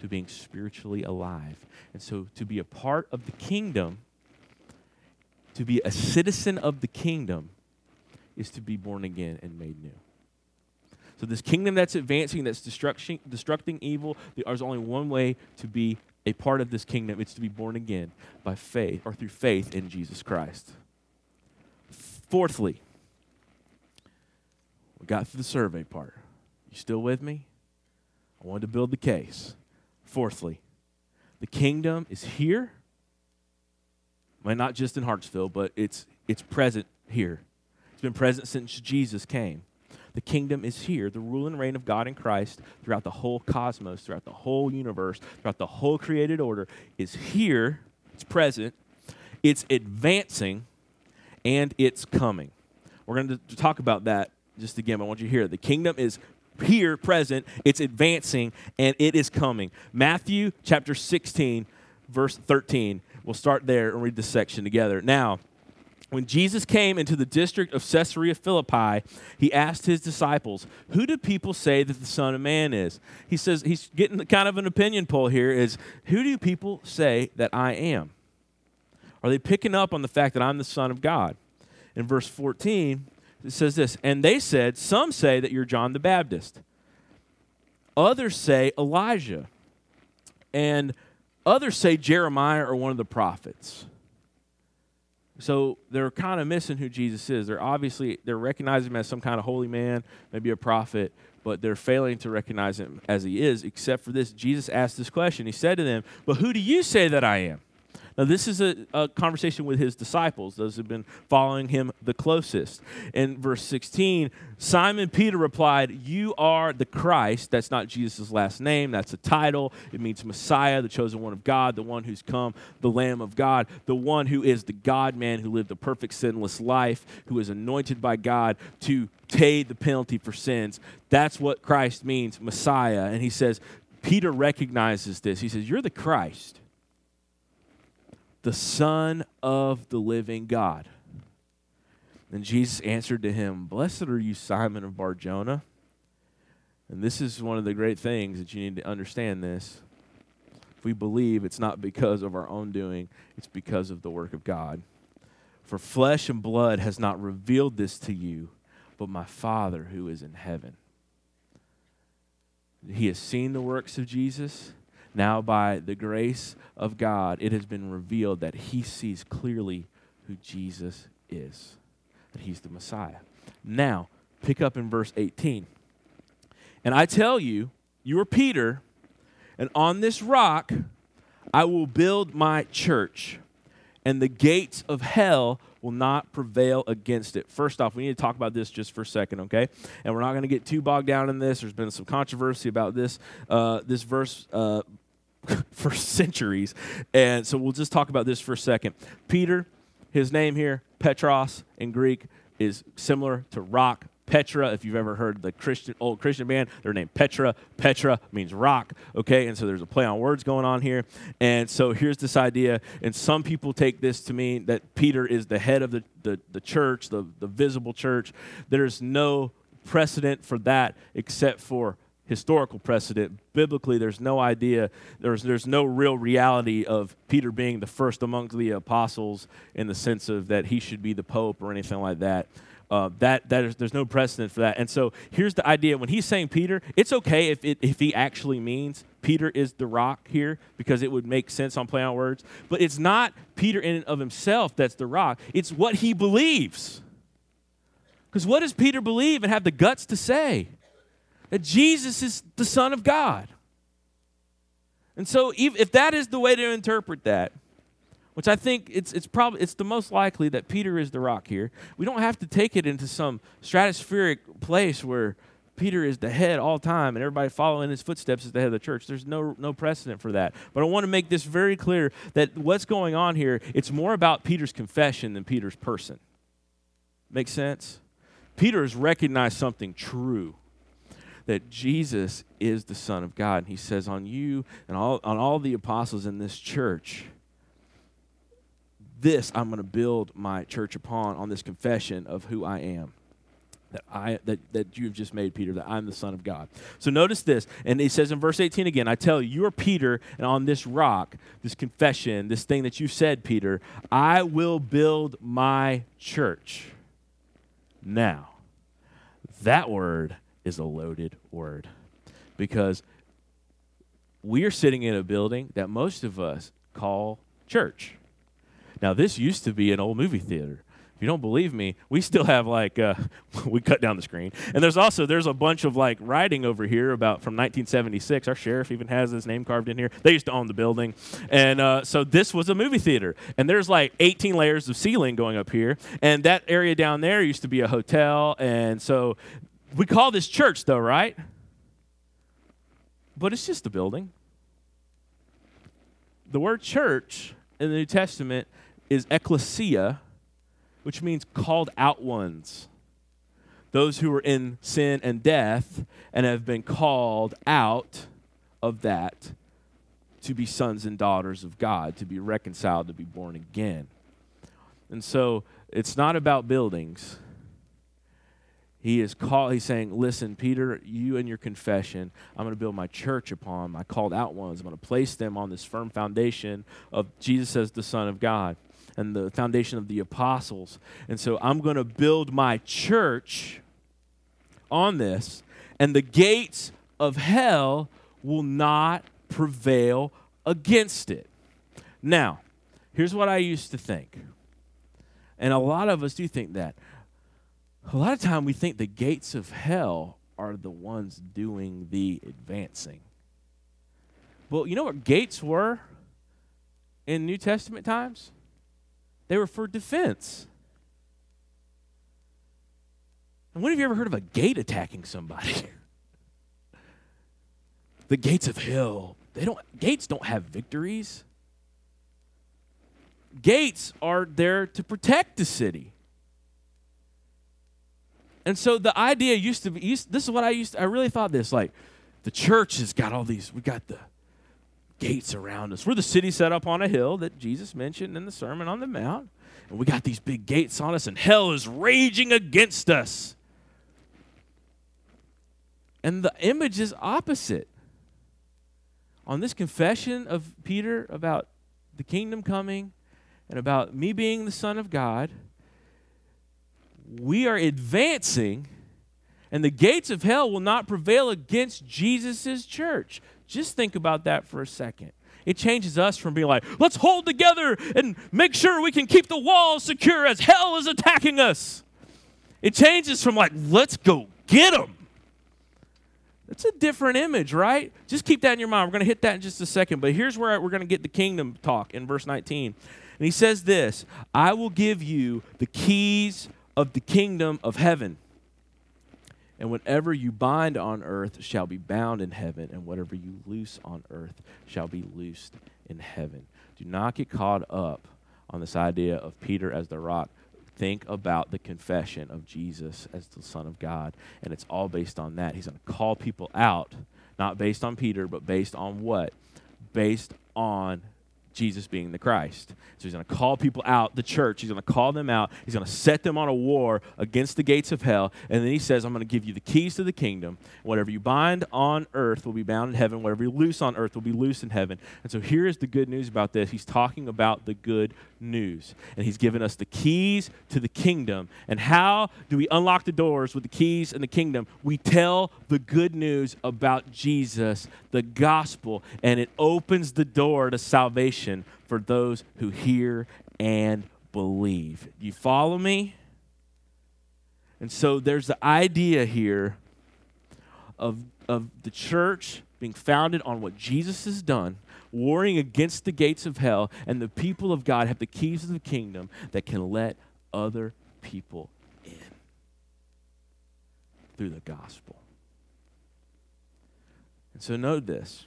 to being spiritually alive. And so to be a part of the kingdom to be a citizen of the kingdom is to be born again and made new. So, this kingdom that's advancing, that's destructing, destructing evil, there's only one way to be a part of this kingdom, it's to be born again by faith or through faith in Jesus Christ. Fourthly, we got through the survey part. You still with me? I wanted to build the case. Fourthly, the kingdom is here. Well, not just in Hartsville, but it's it's present here. Been present since Jesus came. The kingdom is here. The rule and reign of God in Christ throughout the whole cosmos, throughout the whole universe, throughout the whole created order is here. It's present. It's advancing and it's coming. We're going to talk about that just again. I want you to hear it. The kingdom is here, present, it's advancing, and it is coming. Matthew chapter 16, verse 13. We'll start there and read this section together. Now, when Jesus came into the district of Caesarea Philippi, he asked his disciples, Who do people say that the Son of Man is? He says, he's getting kind of an opinion poll here is, Who do people say that I am? Are they picking up on the fact that I'm the Son of God? In verse 14, it says this And they said, Some say that you're John the Baptist, others say Elijah, and others say Jeremiah or one of the prophets. So they're kind of missing who Jesus is. They're obviously they're recognizing him as some kind of holy man, maybe a prophet, but they're failing to recognize him as he is, except for this. Jesus asked this question. He said to them, But who do you say that I am? Now, this is a, a, conversation with his disciples, those who've been following him the closest. In verse 16, Simon Peter replied, You are the Christ. That's not Jesus' last name, that's a title. It means Messiah, the chosen one of God, the one who's come, the Lamb of God, the one who is the God man who lived a perfect, sinless life, who is anointed by God to pay the penalty for sins. That's what Christ means, Messiah. And he says, Peter recognizes this. He says, You're the Christ the Son of the living God. And Jesus answered to him, Blessed are you, Simon of Barjona. And this is one of the great things that you need to understand this. If we believe it's not because of our own doing, it's because of the work of God. For flesh and blood has not revealed this to you, but my Father who is in heaven. He has seen the works of Jesus now, by the grace of God, it has been revealed that he sees clearly who Jesus is, that he's the Messiah. Now, pick up in verse 18. And I tell you, you are Peter, and on this rock I will build my church, and the gates of hell will not prevail against it. First off, we need to talk about this just for a second, okay? And we're not going to get too bogged down in this. There's been some controversy about this uh, this verse uh, for centuries. And so we'll just talk about this for a second. Peter, his name here, Petros in Greek, is similar to rock. Petra, if you've ever heard the Christian old Christian band, they're named Petra. Petra means rock, okay? And so there's a play on words going on here. And so here's this idea, and some people take this to mean that Peter is the head of the, the, the church, the, the visible church. There's no precedent for that except for historical precedent. Biblically, there's no idea, there's, there's no real reality of Peter being the first among the apostles in the sense of that he should be the pope or anything like that. Uh, that, that is, there's no precedent for that. And so here's the idea when he's saying Peter, it's okay if, it, if he actually means Peter is the rock here because it would make sense on play on words. But it's not Peter in and of himself that's the rock, it's what he believes. Because what does Peter believe and have the guts to say? That Jesus is the Son of God. And so, if that is the way to interpret that, which I think it's, it's probably it's the most likely that Peter is the rock here. We don't have to take it into some stratospheric place where Peter is the head all time and everybody following his footsteps is the head of the church. There's no no precedent for that. But I want to make this very clear that what's going on here, it's more about Peter's confession than Peter's person. Make sense? Peter has recognized something true that Jesus is the Son of God. And he says, on you and all, on all the apostles in this church, this I'm going to build my church upon, on this confession of who I am. That I that, that you have just made, Peter, that I'm the Son of God. So notice this, and he says in verse 18 again, I tell you, you are Peter, and on this rock, this confession, this thing that you said, Peter, I will build my church. Now, that word is a loaded word because we are sitting in a building that most of us call church. Now, this used to be an old movie theater. If you don't believe me, we still have like uh, we cut down the screen, and there's also there's a bunch of like writing over here about from 1976. Our sheriff even has his name carved in here. They used to own the building, and uh, so this was a movie theater. And there's like 18 layers of ceiling going up here, and that area down there used to be a hotel, and so we call this church though, right? But it's just a building. The word church in the New Testament is ecclesia, which means called out ones. Those who are in sin and death and have been called out of that to be sons and daughters of God, to be reconciled, to be born again. And so it's not about buildings. He is call, he's saying, Listen, Peter, you and your confession, I'm going to build my church upon my called out ones. I'm going to place them on this firm foundation of Jesus as the Son of God and the foundation of the apostles. And so I'm going to build my church on this, and the gates of hell will not prevail against it. Now, here's what I used to think. And a lot of us do think that. A lot of time we think the gates of hell are the ones doing the advancing. Well, you know what gates were in New Testament times? They were for defense. And when have you ever heard of a gate attacking somebody? the gates of hell. They don't gates don't have victories. Gates are there to protect the city. And so the idea used to be used, this is what I used to, I really thought this like the church has got all these we got the gates around us. We're the city set up on a hill that Jesus mentioned in the Sermon on the Mount. And we got these big gates on us, and hell is raging against us. And the image is opposite. On this confession of Peter about the kingdom coming and about me being the Son of God, we are advancing, and the gates of hell will not prevail against Jesus' church. Just think about that for a second. It changes us from being like, let's hold together and make sure we can keep the walls secure as hell is attacking us. It changes from like, let's go get them. That's a different image, right? Just keep that in your mind. We're going to hit that in just a second. But here's where we're going to get the kingdom talk in verse 19. And he says this I will give you the keys of the kingdom of heaven. And whatever you bind on earth shall be bound in heaven, and whatever you loose on earth shall be loosed in heaven. Do not get caught up on this idea of Peter as the rock. Think about the confession of Jesus as the Son of God, and it's all based on that. He's going to call people out, not based on Peter, but based on what? Based on Jesus being the Christ. So he's going to call people out, the church. He's going to call them out. He's going to set them on a war against the gates of hell. And then he says, I'm going to give you the keys to the kingdom. Whatever you bind on earth will be bound in heaven. Whatever you loose on earth will be loose in heaven. And so here is the good news about this. He's talking about the good news. And he's given us the keys to the kingdom. And how do we unlock the doors with the keys and the kingdom? We tell the good news about Jesus, the gospel, and it opens the door to salvation for those who hear and believe. You follow me? And so there's the idea here of, of the church being founded on what Jesus has done warring against the gates of hell, and the people of God have the keys of the kingdom that can let other people in through the gospel. And so, note this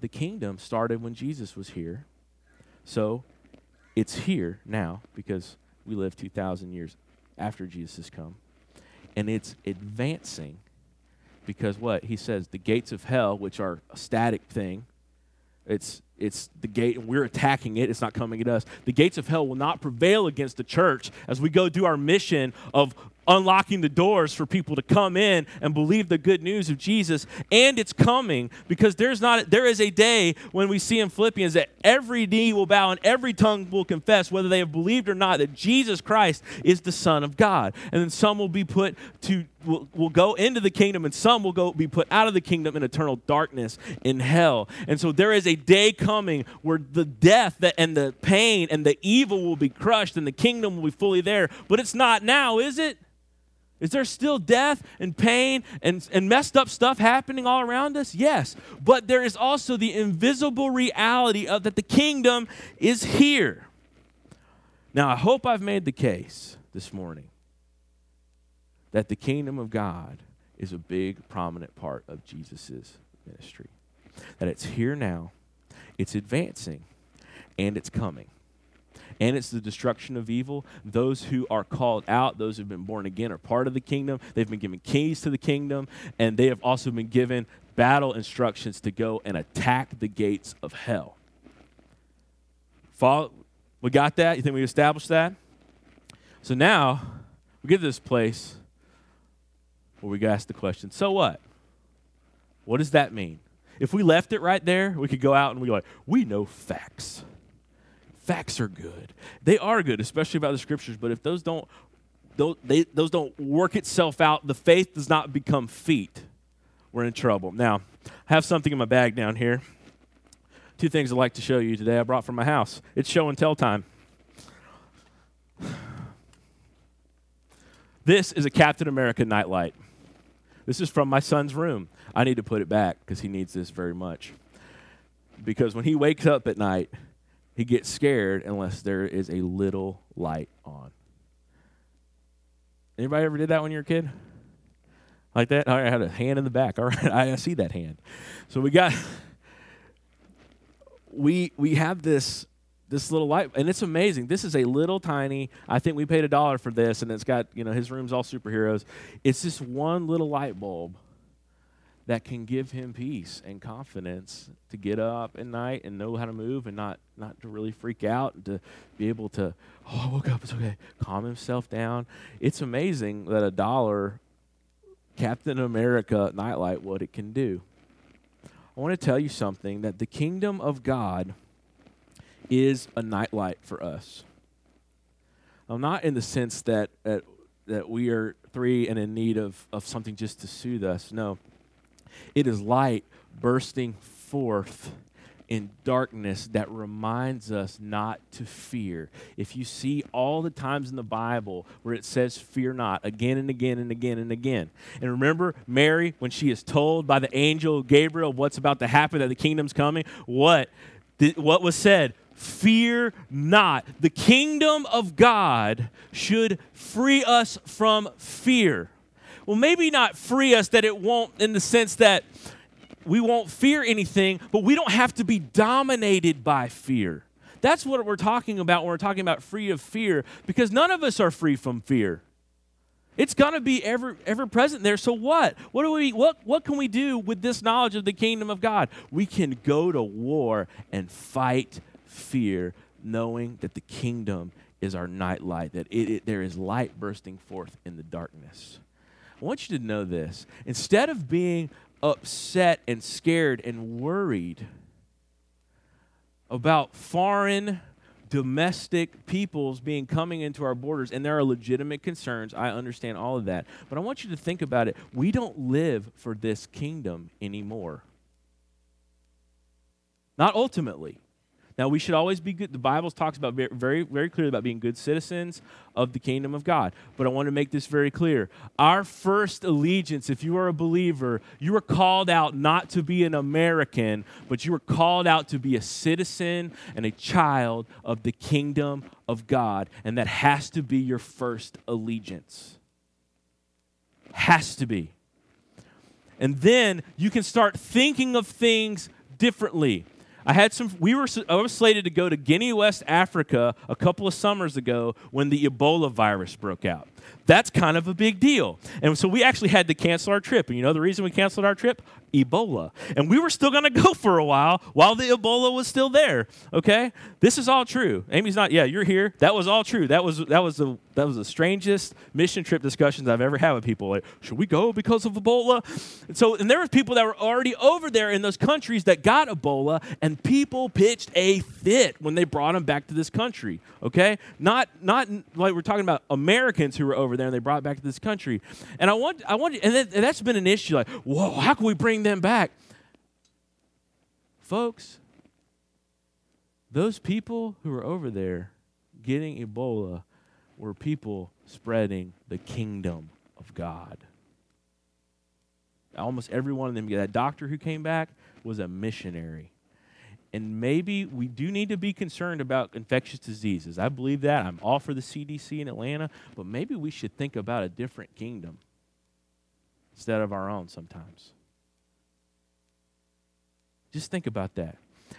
the kingdom started when Jesus was here. So, it's here now because we live 2,000 years after Jesus has come. And it's advancing because what? He says the gates of hell, which are a static thing, it's it's the gate, and we're attacking it. It's not coming at us. The gates of hell will not prevail against the church as we go do our mission of unlocking the doors for people to come in and believe the good news of Jesus. And it's coming because there's not there is a day when we see in Philippians that every knee will bow and every tongue will confess, whether they have believed or not, that Jesus Christ is the Son of God. And then some will be put to will, will go into the kingdom and some will go be put out of the kingdom in eternal darkness in hell. And so there is a day coming where the death and the pain and the evil will be crushed and the kingdom will be fully there. But it's not now, is it? Is there still death and pain and, and messed up stuff happening all around us? Yes. But there is also the invisible reality of that the kingdom is here. Now, I hope I've made the case this morning that the kingdom of God is a big, prominent part of Jesus' ministry. That it's here now, it's advancing, and it's coming and it's the destruction of evil. Those who are called out, those who have been born again, are part of the kingdom. They've been given keys to the kingdom, and they have also been given battle instructions to go and attack the gates of hell. Follow, we got that? You think we established that? So now we get to this place where we ask the question so what? What does that mean? If we left it right there, we could go out and we like, we know facts facts are good. They are good, especially about the scriptures, but if those don't those, they, those don't work itself out, the faith does not become feet. We're in trouble. Now, I have something in my bag down here. Two things I'd like to show you today I brought from my house. It's show and tell time. This is a Captain America nightlight. This is from my son's room. I need to put it back because he needs this very much. Because when he wakes up at night, he gets scared unless there is a little light on. Anybody ever did that when you were a kid? Like that? I had a hand in the back. All right, I see that hand. So we got we we have this this little light and it's amazing this is a little tiny i think we paid a dollar for this and it's got you know his room's all superheroes it's this one little light bulb that can give him peace and confidence to get up at night and know how to move and not not to really freak out and to be able to oh I woke up it's okay calm himself down. It's amazing that a dollar Captain America nightlight what it can do. I want to tell you something that the kingdom of God is a nightlight for us. I'm not in the sense that that, that we are three and in need of, of something just to soothe us. No it is light bursting forth in darkness that reminds us not to fear. If you see all the times in the Bible where it says fear not again and again and again and again. And remember Mary when she is told by the angel Gabriel what's about to happen that the kingdom's coming, what what was said? Fear not. The kingdom of God should free us from fear well, maybe not free us that it won't, in the sense that we won't fear anything, but we don't have to be dominated by fear. That's what we're talking about when we're talking about free of fear, because none of us are free from fear. It's gonna be ever ever present there. So what? What do we what what can we do with this knowledge of the kingdom of God? We can go to war and fight fear, knowing that the kingdom is our nightlight, that it, it, there is light bursting forth in the darkness. I want you to know this. Instead of being upset and scared and worried about foreign domestic peoples being coming into our borders and there are legitimate concerns i understand all of that but i want you to think about it. We don't live for this kingdom anymore. Not ultimately now, we should always be good. The Bible talks about very, very clearly about being good citizens of the kingdom of God. But I want to make this very clear. Our first allegiance, if you are a believer, you are called out not to be an American, but you are called out to be a citizen and a child of the kingdom of God. And that has to be your first allegiance. Has to be. And then you can start thinking of things differently. I had some. We were. I was slated to go to Guinea, West Africa, a couple of summers ago when the Ebola virus broke out. That's kind of a big deal. And so we actually had to cancel our trip. And you know the reason we canceled our trip? Ebola. And we were still going to go for a while while the Ebola was still there. Okay? This is all true. Amy's not, yeah, you're here. That was all true. That was that was the that was the strangest mission trip discussions I've ever had with people. Like, should we go because of Ebola? And so, and there were people that were already over there in those countries that got Ebola, and people pitched a fit when they brought them back to this country. Okay? Not not like we're talking about Americans who were over there and they brought back to this country. And I want I want and, that, and that's been an issue. Like, whoa, how can we bring bring them back. Folks, those people who were over there getting Ebola were people spreading the kingdom of God. Almost every one of them, that doctor who came back was a missionary. And maybe we do need to be concerned about infectious diseases. I believe that. I'm all for the CDC in Atlanta, but maybe we should think about a different kingdom instead of our own sometimes. Just think about that.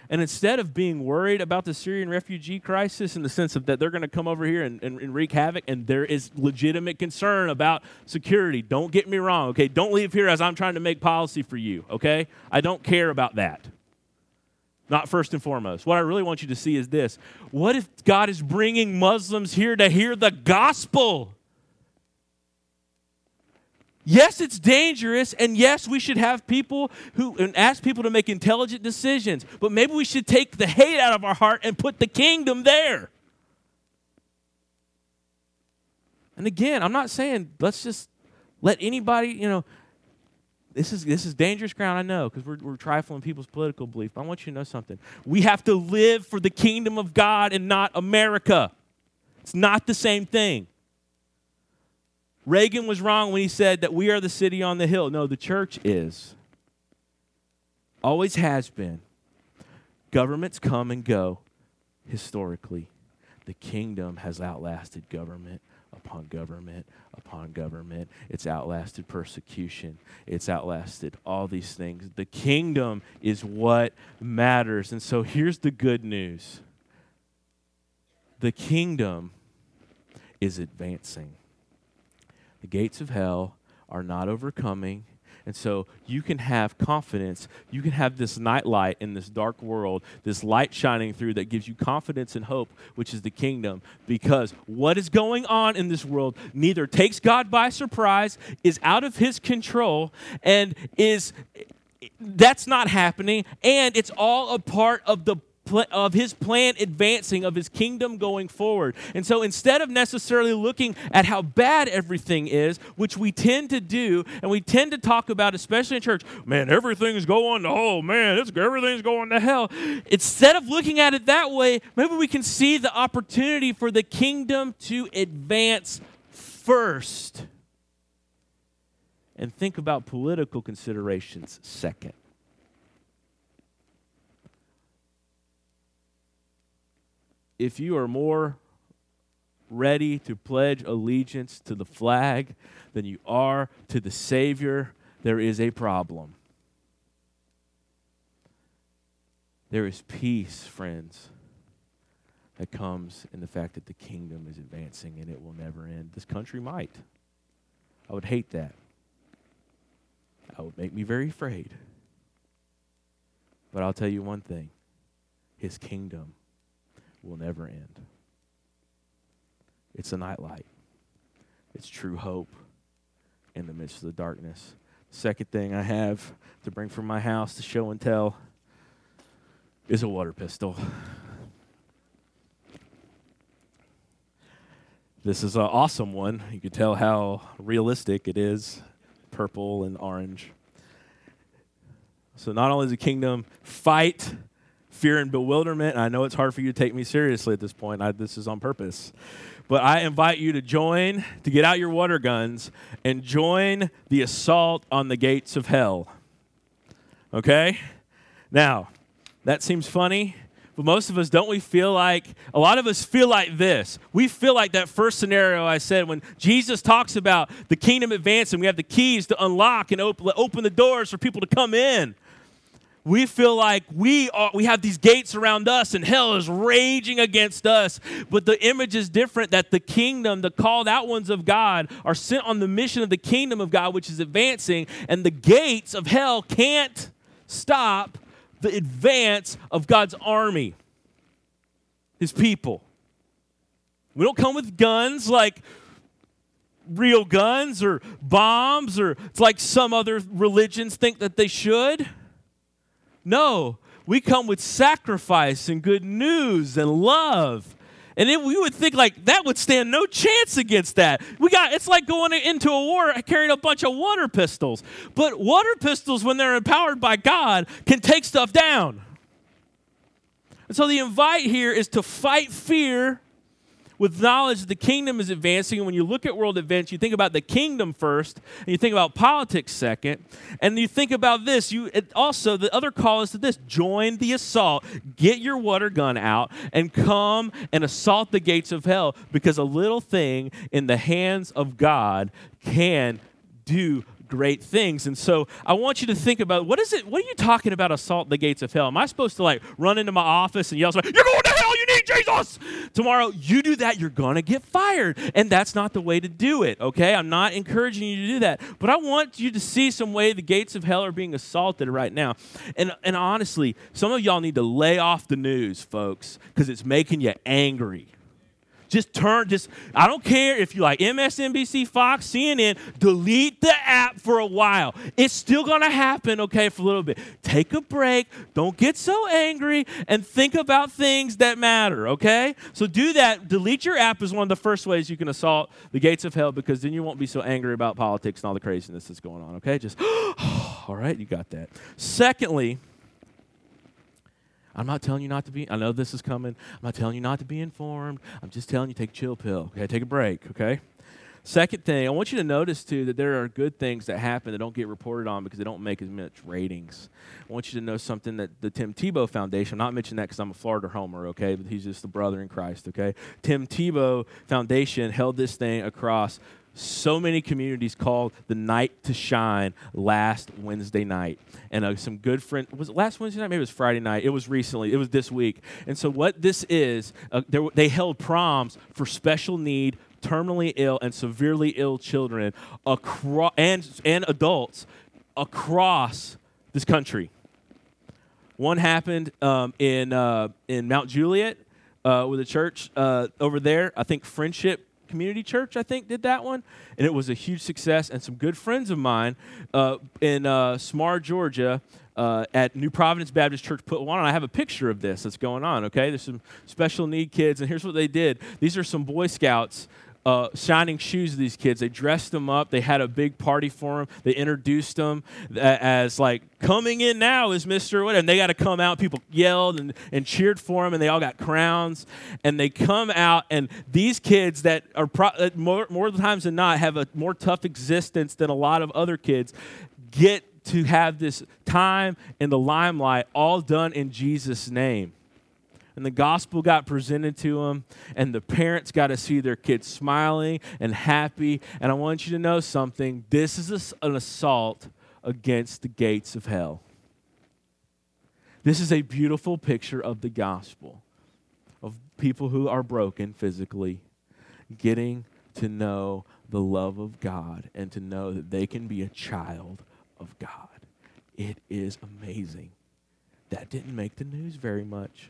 And instead of being worried about the Syrian refugee crisis in the sense of that they're going to come over here and, and, and, wreak havoc, and there is legitimate concern about security, don't get me wrong, okay? Don't leave here as I'm trying to make policy for you, okay? I don't care about that. Not first and foremost. What I really want you to see is this What if God is bringing Muslims here to hear the gospel? Yes, it's dangerous, and yes, we should have people who and ask people to make intelligent decisions. But maybe we should take the hate out of our heart and put the kingdom there. And again, I'm not saying let's just let anybody, you know, this is this is dangerous ground, I know, because we're, we're trifling people's political belief. But I want you to know something. We have to live for the kingdom of God and not America. It's not the same thing. Reagan was wrong when he said that we are the city on the hill. No, the church is. Always has been. Governments come and go historically. The kingdom has outlasted government upon government upon government. It's outlasted persecution. It's outlasted all these things. The kingdom is what matters. And so here's the good news the kingdom is advancing. The gates of hell are not overcoming. And so you can have confidence. You can have this night light in this dark world, this light shining through that gives you confidence and hope, which is the kingdom. Because what is going on in this world neither takes God by surprise, is out of his control, and is that's not happening. And it's all a part of the of his plan advancing, of his kingdom going forward. And so instead of necessarily looking at how bad everything is, which we tend to do, and we tend to talk about, especially in church, man, everything's going, to oh man, it's, everything's going to hell. Instead of looking at it that way, maybe we can see the opportunity for the kingdom to advance first. And think about political considerations second. If you are more ready to pledge allegiance to the flag than you are to the Savior, there is a problem. There is peace, friends, that comes in the fact that the kingdom is advancing and it will never end. This country might. I would hate that. That would make me very afraid. But I'll tell you one thing His kingdom will never end. It's a nightlight, it's true hope in the midst of the darkness. Second thing I have to bring from my house to show and tell is a water pistol. This is an awesome one. You can tell how realistic it is purple and orange. So, not only does the kingdom fight fear and bewilderment. I know it's hard for you to take me seriously at this point. I, this is on purpose. But I invite you to join, to get out your water guns and join the assault on the gates of hell. Okay? Now, that seems funny, but most of us don't we feel like a lot of us feel like this. We feel like that first scenario I said when Jesus talks about the kingdom advancing, we have the keys to unlock and open the doors for people to come in. We feel like we are we have these gates around us and hell is raging against us. But the image is different that the kingdom the called out ones of god are sent on the mission of the kingdom of god which is advancing and the gates of hell can't stop the advance of god's army his people. We don't come with guns like real guns or bombs or it's like some other religions think that they should no, we come with sacrifice and good news and love. And then we would think like that would stand no chance against that. We got it's like going into a war carrying a bunch of water pistols. But water pistols, when they're empowered by God, can take stuff down. And so the invite here is to fight fear with knowledge the kingdom is advancing. And when you look at world events, you think about the kingdom first, and you think about politics second, and you think about this. You also the other call is to this: join the assault. Get your water gun out and come and assault the gates of hell, because a little thing in the hands of God can do great things. And so I want you to think about what is it? What are you talking about? Assault the gates of hell? Am I supposed to like run into my office and yell, "You're going! You need Jesus!" Tomorrow, you do that, you're gonna get fired, and that's not the way to do it. Okay, I'm not encouraging you to do that, but I want you to see some way the gates of hell are being assaulted right now. And and honestly, some of y'all need to lay off the news, folks, because it's making you angry. Just turn, just, I don't care if you like MSNBC, Fox, CNN, delete the app for a while. It's still to happen, okay, for a little bit. Take a break. Don't get so angry and think about things that matter, okay? So do that. Delete your app is one of the first ways you can assault the gates of hell because then you won't be so angry about politics and all the craziness that's going on, okay? Just, all right, you got that. Secondly, I'm not telling you not to be, I know this is coming. I'm not telling you not to be informed. I'm just telling you take a chill pill. Okay, take a break, okay? Second thing, I want you to notice too that there are good things that happen that don't get reported on because they don't make as much ratings. I want you to know something that the Tim Tebow Foundation, I'm not mentioning that because I'm a Florida homer, okay, but he's just a brother in Christ, okay? Tim Tebow Foundation held this thing across so many communities called the night to shine last Wednesday night. And uh, some good friend was it last Wednesday night? Maybe it was Friday night. It was recently. It was this week. And so what this is, uh, they held proms for special need, terminally ill, and severely ill children across and and adults across this country. One happened um, in uh, in Mount Juliet uh, with a church uh, over there. I think Friendship Community Church, I think, did that one, and it was a huge success. And some good friends of mine uh, in uh, Smyrna, Georgia, uh, at New Providence Baptist Church put one on. I have a picture of this that's going on. Okay, there's some special need kids, and here's what they did. These are some Boy Scouts uh, shining shoes to these kids. They dressed them up. They had a big party for them. They introduced them as like coming in now is Mr. And they got to come out. People yelled and, and cheered for them, and they all got crowns. And they come out, and these kids that are pro- uh, more more times than not have a more tough existence than a lot of other kids get to have this time in the limelight, all done in Jesus' name and the gospel got presented to them, and the parents got to see their kids smiling and happy. And I want you to know something this is an assault against the gates of hell. This is a beautiful picture of the gospel of people who are broken physically getting to know the love of God and to know that they can be a child of God. It is amazing. That didn't make the news very much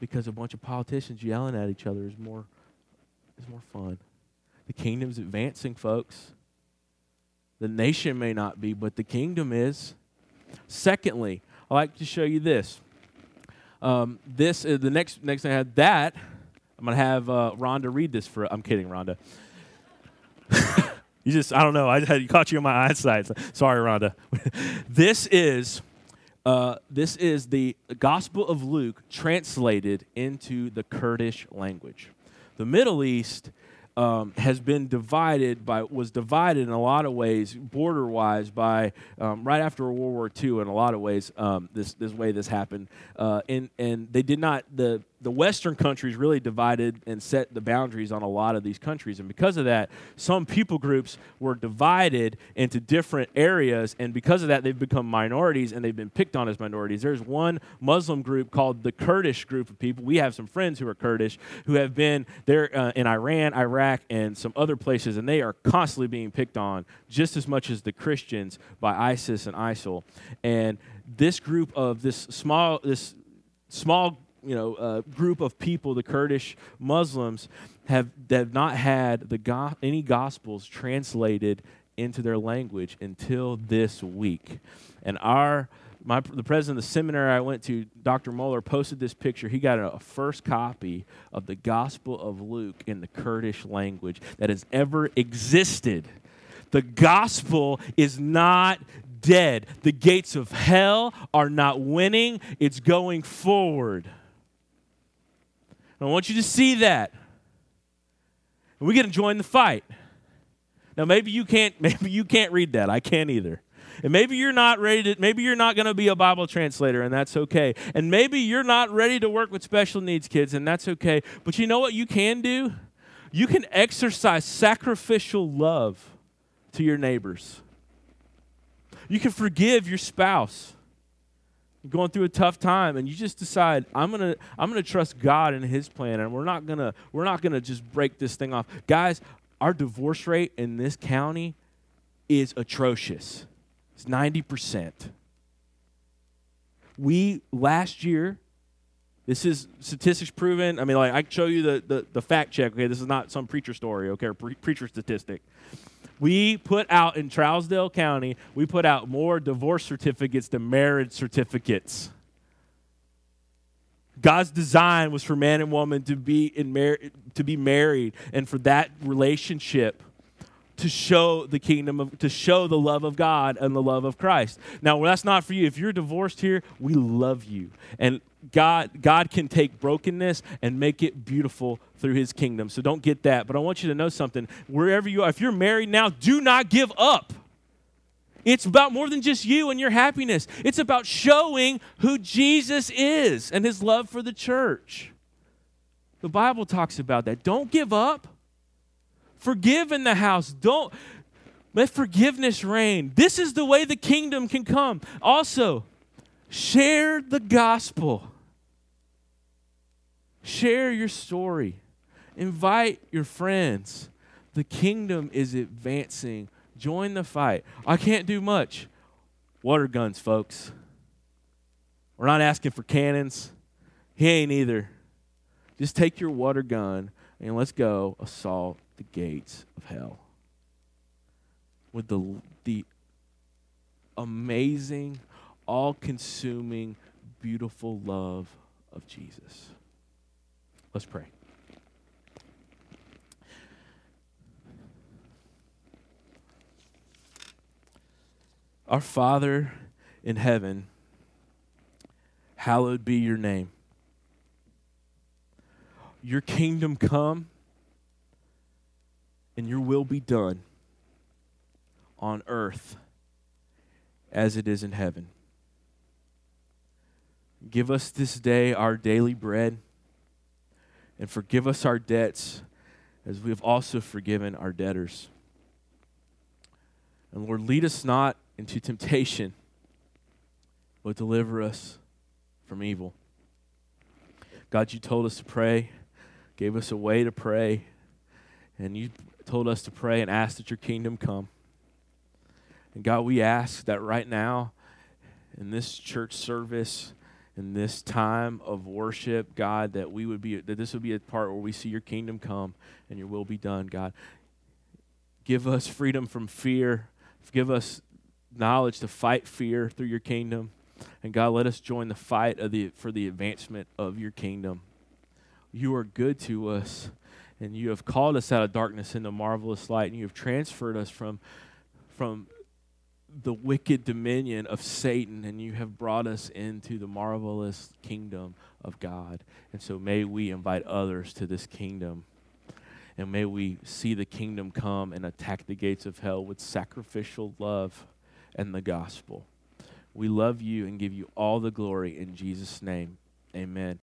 because a bunch of politicians yelling at each other is more is more fun. The kingdom's advancing, folks. The nation may not be, but the kingdom is. Secondly, I like to show you this. Um, this is the next next thing I had that. I'm gonna have uh, Rhonda read this for. I'm kidding, Rhonda. you just I don't know. I had caught you in my eyesight. Sorry, Rhonda. this is uh, this is the Gospel of Luke translated into the Kurdish language. The Middle East um, has been divided by was divided in a lot of ways, border wise, by um, right after World War II. In a lot of ways, um, this this way this happened, uh, and and they did not the the Western countries really divided and set the boundaries on a lot of these countries. And because of that, some people groups were divided into different areas. And because of that, they've become minorities and they've been picked on as minorities. There's one Muslim group called the Kurdish group of people. We have some friends who are Kurdish who have been there uh, in Iran, Iraq, and some other places. And they are constantly being picked on just as much as the Christians by ISIS and ISIL. And this group of this small, this small you know, uh, group of people, the Kurdish Muslims, have, have not had the go- any gospels translated into their language until this week. And our my, the president of the seminary I went to, Dr. Mohler, posted this picture. He got a, first copy of the Gospel of Luke in the Kurdish language that has ever existed. The gospel is not dead. The gates of hell are not winning, it's going forward. I want you to see that. And we get to join the fight. Now maybe you can't maybe you can't read that. I can't either. And maybe you're not ready to maybe you're not going to be a Bible translator and that's okay. And maybe you're not ready to work with special needs kids and that's okay. But you know what you can do? You can exercise sacrificial love to your neighbors. You can forgive your spouse going through a tough time and you just decide i'm gonna i'm gonna trust god and his plan and we're not gonna we're not gonna just break this thing off. Guys our divorce rate in this county is atrocious. It's 90% we last year this is statistics proven. I mean like i show you the, the, the fact check okay? This is not some preacher story okay or pre- preacher statistic we put out in Trousdale County, we put out more divorce certificates than marriage certificates. God's design was for man and woman to be in mar- to be married and for that relationship to show the kingdom of to show the love of God and the love of Christ. Now, that's not for you. If you're divorced here, we love you. And God God can take brokenness and make it beautiful through his kingdom. So don't get that. But I want you to know something. Wherever you are, if you're married now, do not give up. It's about more than just you and your happiness. It's about showing who Jesus is and his love for the church. The Bible talks about that. Don't give up. Forgive in the house. Don't let forgiveness reign. This is the way the kingdom can come. Also, share the gospel. Share your story. Invite your friends. The kingdom is advancing. Join the fight. I can't do much. Water guns, folks. We're not asking for cannons. He ain't either. Just take your water gun and let's go assault the gates of hell with the, the amazing, all consuming, beautiful love of Jesus. Let's pray. Our Father in heaven, hallowed be your name. Your kingdom come and your will be done on earth as it is in heaven. Give us this day our daily bread, and forgive us our debts as we have also forgiven our debtors. And Lord, lead us not into temptation, but deliver us from evil. God, you told us to pray, gave us a way to pray, and you told us to pray and ask that your kingdom come. And God, we ask that right now, in this church service, in this time of worship, God, that we would be that this would be a part where we see your kingdom come and your will be done, God. Give us freedom from fear. Give us knowledge to fight fear through your kingdom. And God, let us join the fight of the, for the advancement of your kingdom. You are good to us and you have called us out of darkness into marvelous light, and you have transferred us from, from the wicked dominion of Satan, and you have brought us into the marvelous kingdom of God. And so may we invite others to this kingdom. And may we see the kingdom come and attack the gates of hell with sacrificial love and the gospel. We love you and give you all the glory in Jesus' name. Amen.